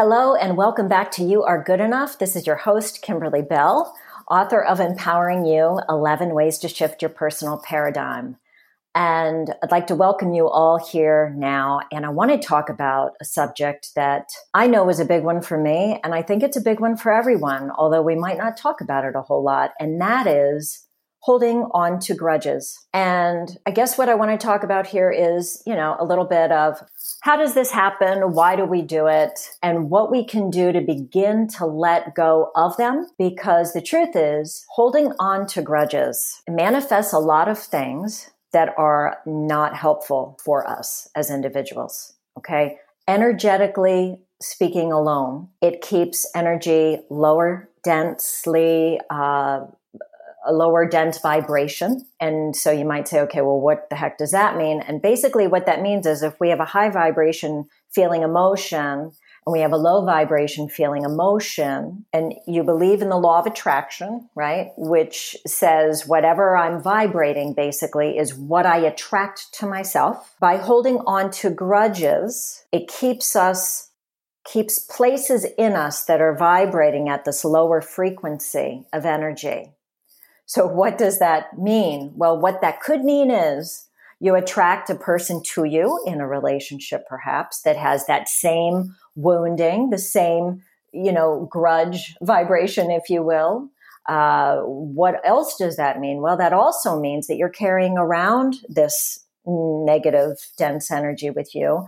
Hello, and welcome back to You Are Good Enough. This is your host, Kimberly Bell, author of Empowering You 11 Ways to Shift Your Personal Paradigm. And I'd like to welcome you all here now. And I want to talk about a subject that I know is a big one for me. And I think it's a big one for everyone, although we might not talk about it a whole lot. And that is holding on to grudges. And I guess what I want to talk about here is, you know, a little bit of how does this happen? Why do we do it? And what we can do to begin to let go of them. Because the truth is, holding on to grudges manifests a lot of things that are not helpful for us as individuals. Okay. Energetically speaking alone, it keeps energy lower densely, uh, a lower dense vibration. And so you might say, okay, well, what the heck does that mean? And basically, what that means is if we have a high vibration feeling emotion and we have a low vibration feeling emotion, and you believe in the law of attraction, right? Which says whatever I'm vibrating basically is what I attract to myself. By holding on to grudges, it keeps us keeps places in us that are vibrating at this lower frequency of energy. So what does that mean? Well, what that could mean is you attract a person to you in a relationship, perhaps that has that same wounding, the same, you know, grudge vibration, if you will. Uh, what else does that mean? Well, that also means that you're carrying around this negative, dense energy with you.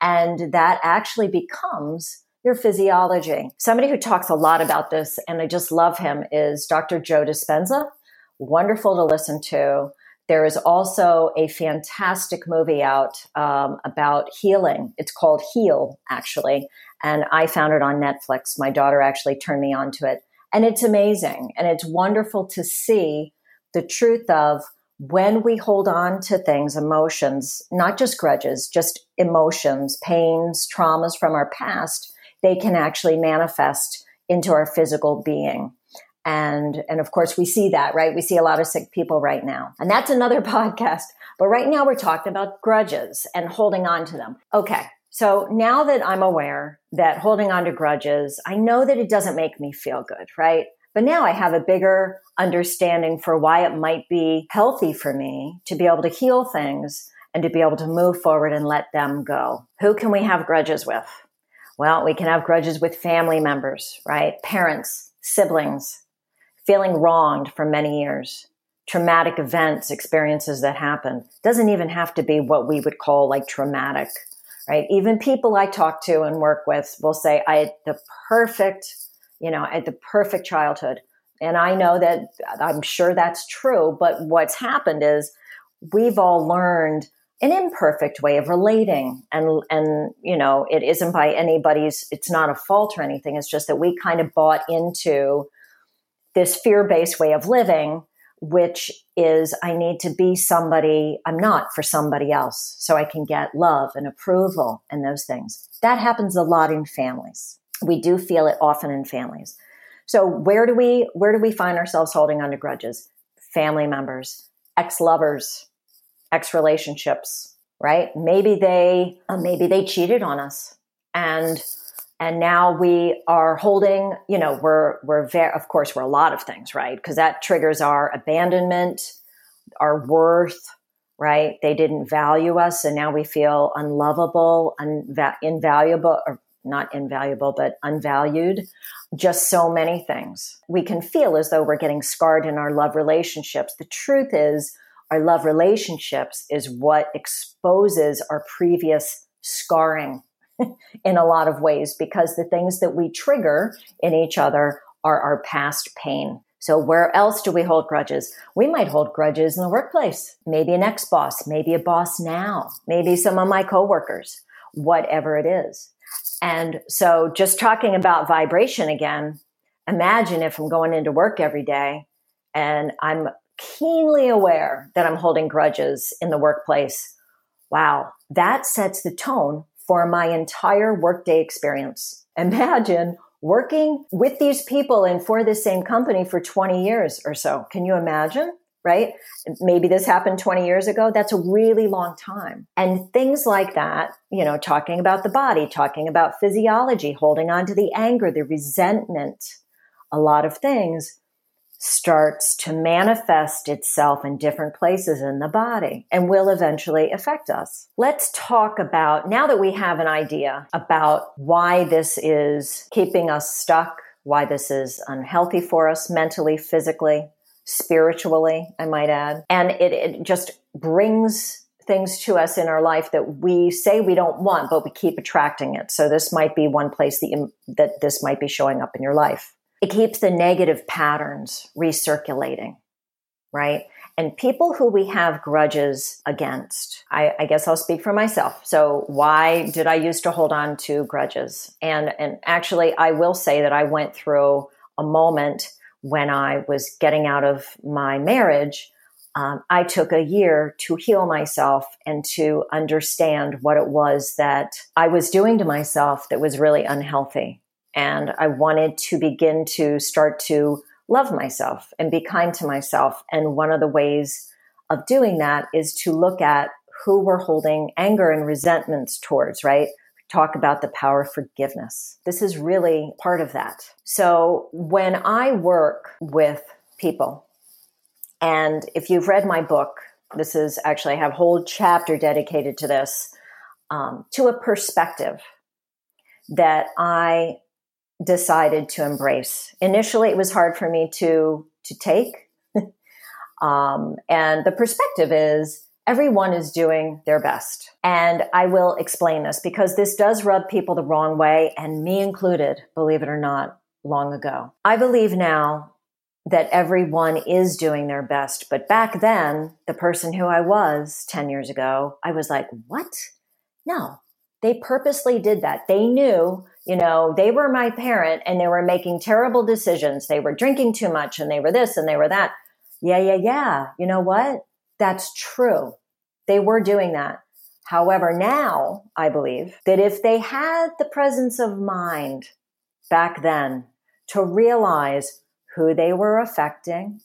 And that actually becomes your physiology. Somebody who talks a lot about this, and I just love him, is Dr. Joe Dispenza wonderful to listen to. There is also a fantastic movie out um, about healing. It's called Heal, actually. And I found it on Netflix. My daughter actually turned me on to it. And it's amazing. And it's wonderful to see the truth of when we hold on to things, emotions, not just grudges, just emotions, pains, traumas from our past, they can actually manifest into our physical being and and of course we see that right? We see a lot of sick people right now. And that's another podcast. But right now we're talking about grudges and holding on to them. Okay. So now that i'm aware that holding on to grudges i know that it doesn't make me feel good right? But now i have a bigger understanding for why it might be healthy for me to be able to heal things and to be able to move forward and let them go. Who can we have grudges with? Well we can have grudges with family members right? Parents siblings feeling wronged for many years, traumatic events, experiences that happen. Doesn't even have to be what we would call like traumatic, right? Even people I talk to and work with will say, I had the perfect, you know, I had the perfect childhood. And I know that I'm sure that's true. But what's happened is we've all learned an imperfect way of relating and and you know it isn't by anybody's it's not a fault or anything it's just that we kind of bought into this fear based way of living, which is I need to be somebody I'm not for somebody else so I can get love and approval and those things. That happens a lot in families. We do feel it often in families. So where do we where do we find ourselves holding on to grudges? Family members, ex-lovers, ex-relationships, right? Maybe they uh, maybe they cheated on us and and now we are holding you know we're we're very of course we're a lot of things right? Because that triggers our abandonment our worth right? They didn't value us and now we feel unlovable invaluable or not invaluable but unvalued. Just so many things. We can feel as though we're getting scarred in our love relationships. The truth is our love relationships is what exposes our previous scarring in a lot of ways because the things that we trigger in each other are our past pain. So where else do we hold grudges? We might hold grudges in the workplace. Maybe an ex-boss, maybe a boss now, maybe some of my coworkers, whatever it is. And so just talking about vibration again, imagine if I'm going into work every day and I'm keenly aware that I'm holding grudges in the workplace. Wow, that sets the tone for my entire workday experience. Imagine working with these people and for the same company for 20 years or so. Can you imagine? right? Maybe this happened 20 years ago. That's a really long time. And things like that, you know, talking about the body, talking about physiology, holding on to the anger, the resentment, a lot of things starts to manifest itself in different places in the body and will eventually affect us. Let's talk about, now that we have an idea about why this is keeping us stuck, why this is unhealthy for us mentally, physically, spiritually, I might add. And it, it just brings things to us in our life that we say we don't want, but we keep attracting it. So this might be one place that, you, that this might be showing up in your life. It keeps the negative patterns recirculating, right? And people who we have grudges against, I, I, guess I'll speak for myself. So why did I used to hold on to grudges? And, and actually, I will say that I went through a moment when I was getting out of my marriage. Um, I took a year to heal myself and to understand what it was that I was doing to myself that was really unhealthy. And I wanted to begin to start to love myself and be kind to myself. And one of the ways of doing that is to look at who we're holding anger and resentments towards, right? Talk about the power of forgiveness. This is really part of that. So when I work with people, and if you've read my book, this is actually, I have a whole chapter dedicated to this, um, to a perspective that I decided to embrace. Initially, it was hard for me to to take, um, and the perspective is everyone is doing their best. And I will explain this because this does rub people the wrong way, and me included, believe it or not, long ago. I believe now that everyone is doing their best. But back then, the person who I was 10 years ago, I was like, what? No, they purposely did that. They knew you know, they were my parent and they were making terrible decisions. They were drinking too much and they were this and they were that. Yeah, yeah, yeah. You know what? That's true. They were doing that. However, now I believe that if they had the presence of mind back then to realize who they were affecting,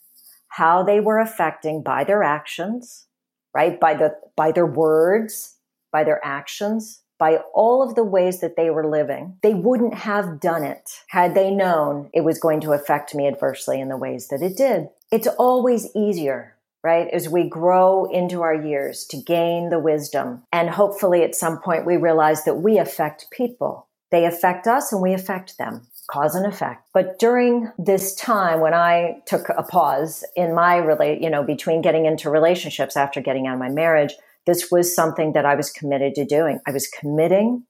how they were affecting by their actions, right? By the, by their words, by their actions, by all of the ways that they were living, they wouldn't have done it had they known it was going to affect me adversely in the ways that it did. It's always easier right? As we grow into our years to gain the wisdom. And hopefully at some point we realize that we affect people. They affect us and we affect them. Cause and effect. But during this time when I took a pause in my relate, you know, between getting into relationships after getting out of my marriage, this was something that I was committed to doing. I was committing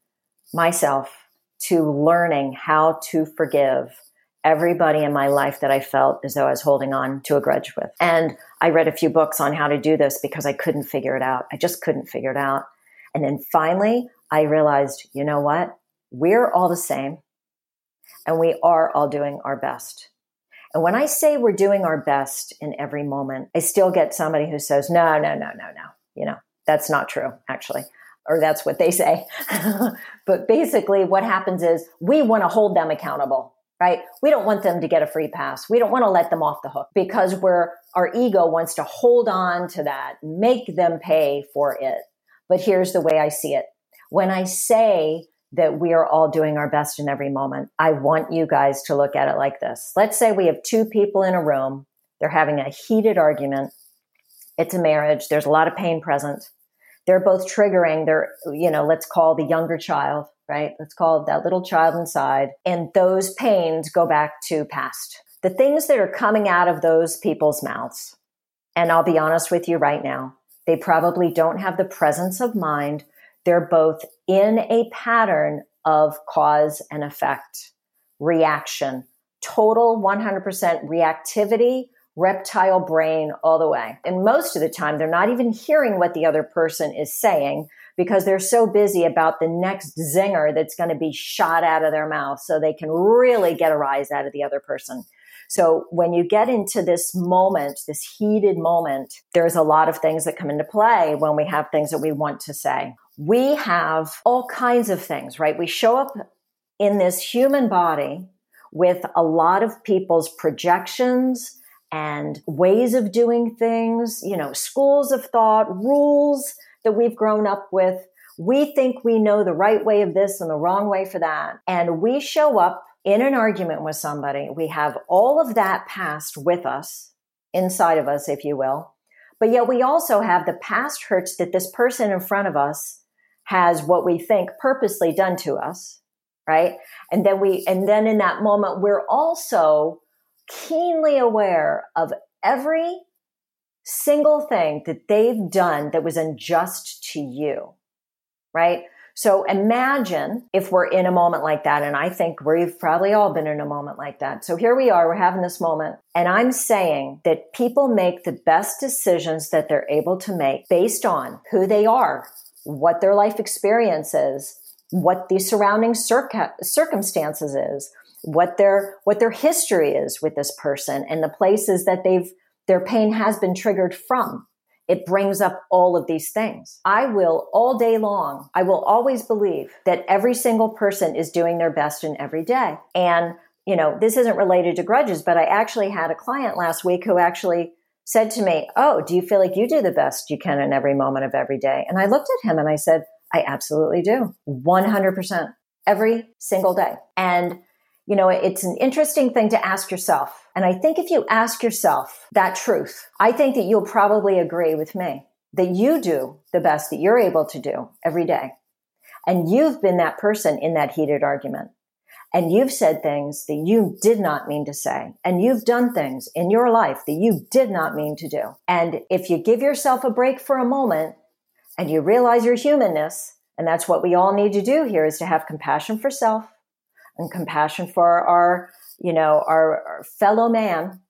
myself to learning how to forgive everybody in my life that I felt as though I was holding on to a grudge with. And I read a few books on how to do this because I couldn't figure it out. I just couldn't figure it out. And then finally, I realized, you know what? We're all the same and we are all doing our best. And when I say we're doing our best in every moment, I still get somebody who says, no, no, no, no, no. You know, that's not true, actually. Or that's what they say. but basically, what happens is we want to hold them accountable right? We don't want them to get a free pass. We don't want to let them off the hook because we're, our ego wants to hold on to that, make them pay for it. But here's the way I see it. When I say that we are all doing our best in every moment, I want you guys to look at it like this. Let's say we have two people in a room. They're having a heated argument. It's a marriage. There's a lot of pain present they're both triggering their, you know, let's call the younger child, right? Let's call that little child inside. And those pains go back to past. The things that are coming out of those people's mouths, and I'll be honest with you right now, they probably don't have the presence of mind. They're both in a pattern of cause and effect, reaction, total 100% reactivity reptile brain all the way. And most of the time, they're not even hearing what the other person is saying because they're so busy about the next zinger that's going to be shot out of their mouth so they can really get a rise out of the other person. So when you get into this moment, this heated moment, there's a lot of things that come into play when we have things that we want to say. We have all kinds of things, right? We show up in this human body with a lot of people's projections, and ways of doing things, you know, schools of thought, rules that we've grown up with. We think we know the right way of this and the wrong way for that. And we show up in an argument with somebody. We have all of that past with us, inside of us, if you will. But yet we also have the past hurts that this person in front of us has what we think purposely done to us. Right. And then we, and then in that moment, we're also keenly aware of every single thing that they've done that was unjust to you. Right. So imagine if we're in a moment like that. And I think we've probably all been in a moment like that. So here we are, we're having this moment. And I'm saying that people make the best decisions that they're able to make based on who they are, what their life experience is, what the surrounding circumstances is, what their, what their history is with this person and the places that they've, their pain has been triggered from. It brings up all of these things. I will all day long, I will always believe that every single person is doing their best in every day. And, you know, this isn't related to grudges, but I actually had a client last week who actually said to me, Oh, do you feel like you do the best you can in every moment of every day? And I looked at him and I said, I absolutely do. 100% every single day. And you know, it's an interesting thing to ask yourself. And I think if you ask yourself that truth, I think that you'll probably agree with me that you do the best that you're able to do every day. And you've been that person in that heated argument. And you've said things that you did not mean to say. And you've done things in your life that you did not mean to do. And if you give yourself a break for a moment and you realize your humanness, and that's what we all need to do here is to have compassion for self and compassion for our, you know, our, our fellow man,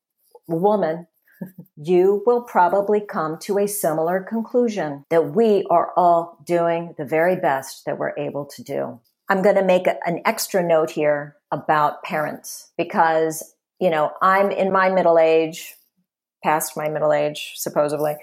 woman, you will probably come to a similar conclusion that we are all doing the very best that we're able to do. I'm going to make an extra note here about parents because, you know, I'm in my middle age, past my middle age, supposedly,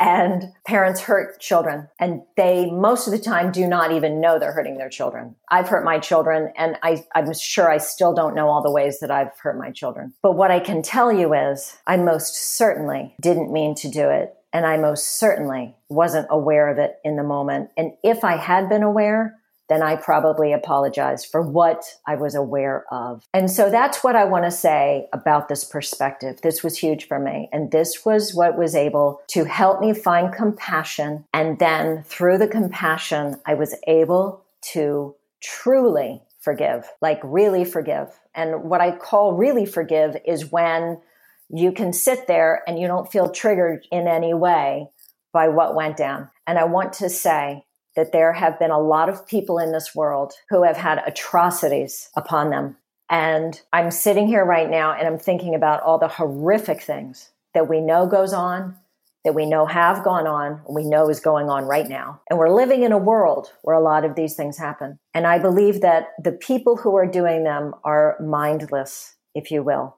and parents hurt children. And they, most of the time, do not even know they're hurting their children. I've hurt my children, and I, I'm sure I still don't know all the ways that I've hurt my children. But what I can tell you is, I most certainly didn't mean to do it. And I most certainly wasn't aware of it in the moment. And if I had been aware, then I probably apologize for what I was aware of. And so that's what I want to say about this perspective. This was huge for me. And this was what was able to help me find compassion. And then through the compassion, I was able to truly forgive, like really forgive. And what I call really forgive is when you can sit there and you don't feel triggered in any way by what went down. And I want to say that there have been a lot of people in this world who have had atrocities upon them. And I'm sitting here right now and I'm thinking about all the horrific things that we know goes on, that we know have gone on, and we know is going on right now. And we're living in a world where a lot of these things happen. And I believe that the people who are doing them are mindless, if you will,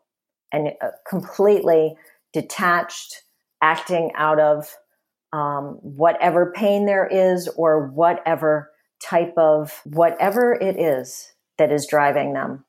and uh, completely detached, acting out of um, whatever pain there is or whatever type of whatever it is that is driving them.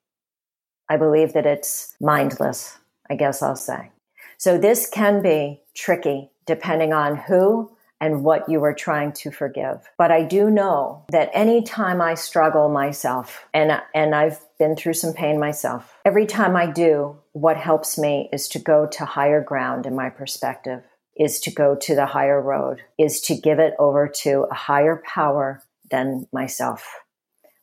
I believe that it's mindless, I guess I'll say. So this can be tricky depending on who and what you are trying to forgive. But I do know that anytime I struggle myself, and, and I've been through some pain myself, every time I do, what helps me is to go to higher ground in my perspective is to go to the higher road, is to give it over to a higher power than myself,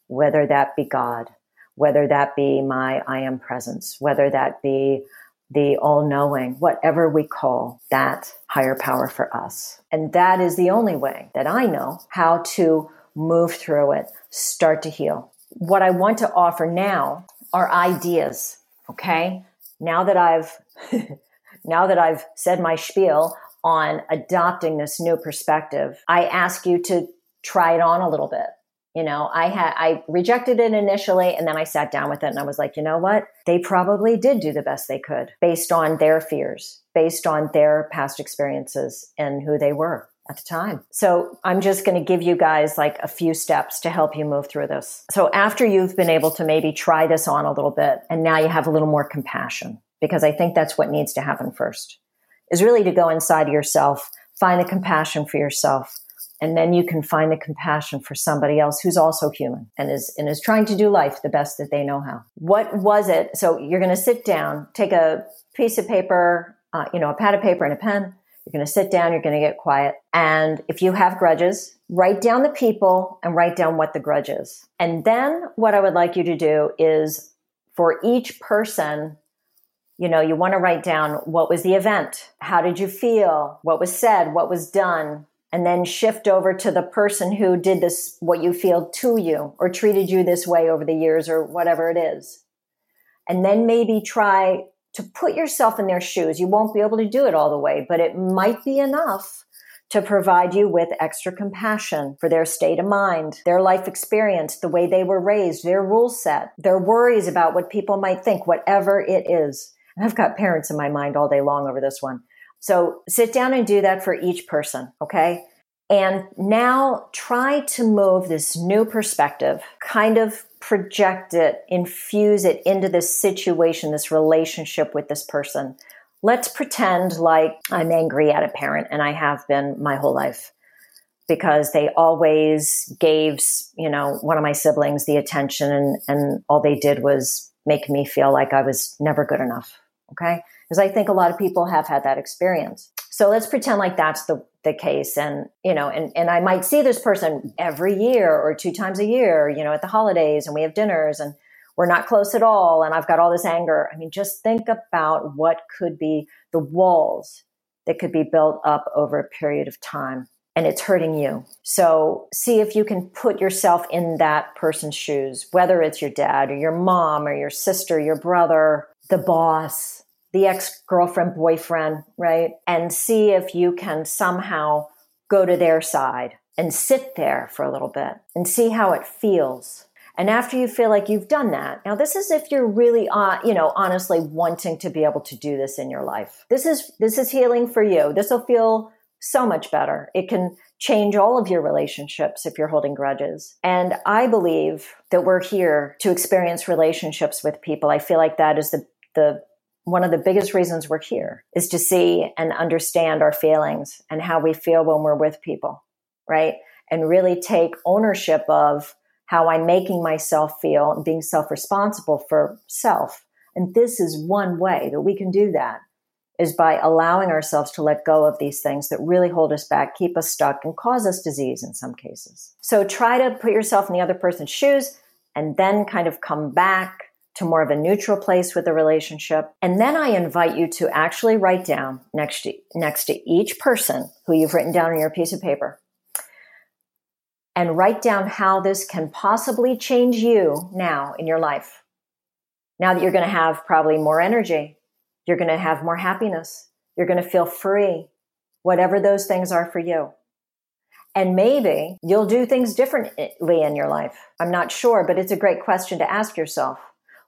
whether that be God, whether that be my I am presence, whether that be the all knowing, whatever we call that higher power for us. And that is the only way that I know how to move through it, start to heal. What I want to offer now are ideas. Okay. Now that I've, now that I've said my spiel, on adopting this new perspective, I ask you to try it on a little bit. You know, I had, I rejected it initially and then I sat down with it and I was like, you know what? They probably did do the best they could based on their fears, based on their past experiences and who they were at the time. So I'm just going to give you guys like a few steps to help you move through this. So after you've been able to maybe try this on a little bit and now you have a little more compassion because I think that's what needs to happen first is really to go inside yourself, find the compassion for yourself, and then you can find the compassion for somebody else who's also human and is and is trying to do life the best that they know how. What was it? So you're going to sit down, take a piece of paper, uh, you know, a pad of paper and a pen. You're going to sit down. You're going to get quiet, and if you have grudges, write down the people and write down what the grudge is. And then what I would like you to do is for each person you know, you want to write down what was the event? How did you feel? What was said? What was done? and then shift over to the person who did this, what you feel to you or treated you this way over the years or whatever it is. And then maybe try to put yourself in their shoes. You won't be able to do it all the way, but it might be enough to provide you with extra compassion for their state of mind, their life experience, the way they were raised, their rule set, their worries about what people might think, whatever it is. I've got parents in my mind all day long over this one. So sit down and do that for each person. Okay. And now try to move this new perspective, kind of project it, infuse it into this situation, this relationship with this person. Let's pretend like I'm angry at a parent and I have been my whole life because they always gave, you know, one of my siblings the attention and, and all they did was make me feel like I was never good enough. Okay. Because I think a lot of people have had that experience. So let's pretend like that's the, the case. And, you know, and, and I might see this person every year or two times a year, you know, at the holidays and we have dinners and we're not close at all. And I've got all this anger. I mean, just think about what could be the walls that could be built up over a period of time and it's hurting you. So see if you can put yourself in that person's shoes, whether it's your dad or your mom or your sister, your brother, the boss, the ex girlfriend, boyfriend, right? And see if you can somehow go to their side and sit there for a little bit and see how it feels. And after you feel like you've done that, now this is if you're really, uh, you know, honestly wanting to be able to do this in your life. This is this is healing for you. This will feel so much better. It can change all of your relationships if you're holding grudges. And I believe that we're here to experience relationships with people. I feel like that is the the one of the biggest reasons we're here is to see and understand our feelings and how we feel when we're with people, right? And really take ownership of how I'm making myself feel and being self responsible for self. And this is one way that we can do that is by allowing ourselves to let go of these things that really hold us back, keep us stuck, and cause us disease in some cases. So try to put yourself in the other person's shoes and then kind of come back to more of a neutral place with the relationship. And then I invite you to actually write down next to, next to each person who you've written down on your piece of paper and write down how this can possibly change you now in your life. Now that you're going to have probably more energy, you're going to have more happiness, you're going to feel free, whatever those things are for you. And maybe you'll do things differently in your life. I'm not sure, but it's a great question to ask yourself.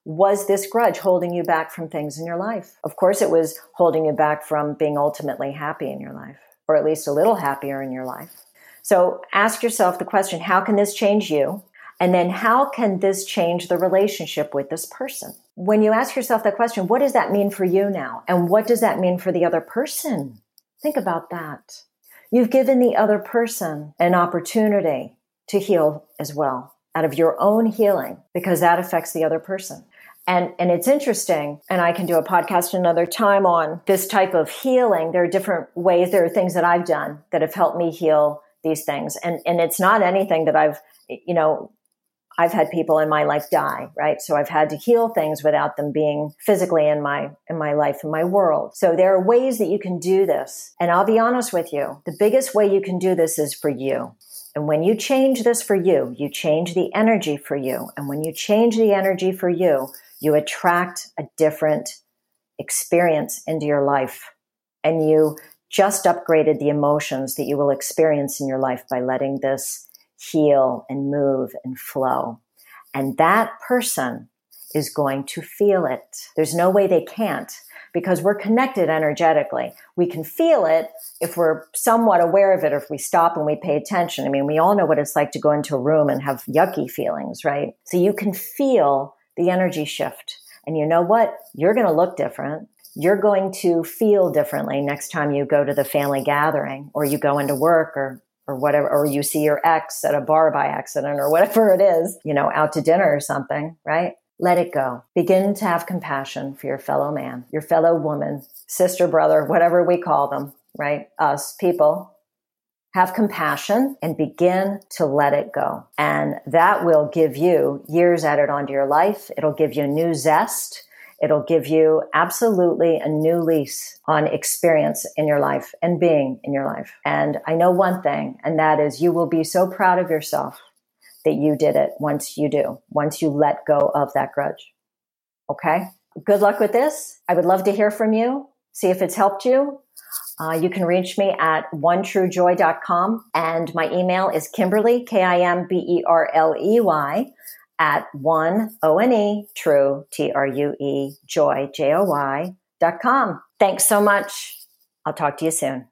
Was this grudge holding you back from things in your life? Of course, it was holding you back from being ultimately happy in your life, or at least a little happier in your life. So ask yourself the question how can this change you? And then how can this change the relationship with this person? When you ask yourself that question, what does that mean for you now? And what does that mean for the other person? Think about that. You've given the other person an opportunity to heal as well out of your own healing because that affects the other person. And, and it's interesting, and I can do a podcast another time on this type of healing. There are different ways. There are things that I've done that have helped me heal these things. And, and it's not anything that I've, you know, I've had people in my life die, right? So I've had to heal things without them being physically in my, in my life, in my world. So there are ways that you can do this. And I'll be honest with you. The biggest way you can do this is for you. And when you change this for you, you change the energy for you. And when you change the energy for you, you attract a different experience into your life and you just upgraded the emotions that you will experience in your life by letting this heal and move and flow. And that person is going to feel it. There's no way they can't because we're connected energetically. We can feel it if we're somewhat aware of it or if we stop and we pay attention. I mean, we all know what it's like to go into a room and have yucky feelings, right? So you can feel the energy shift And you know what? You're going to look different. You're going to feel differently next time you go to the family gathering or you go into work or or whatever, or you see your ex at a bar by accident or whatever it is, you know, out to dinner or something, right? Let it go. Begin to have compassion for your fellow man, your fellow woman, sister, brother, whatever we call them, right? Us people. Have compassion and begin to let it go. And that will give you years added onto your life. It'll give you new zest It'll give you absolutely a new lease on experience in your life and being in your life. And I know one thing, and that is you will be so proud of yourself that you did it once you do, once you let go of that grudge. Okay. Good luck with this. I would love to hear from you. See if it's helped you. Uh, you can reach me at onetruejoy.com and my email is Kimberly, K-I-M-B-E-R-L-E-Y at one O N E true T R U E joy J O Y dot com. Thanks so much. I'll talk to you soon.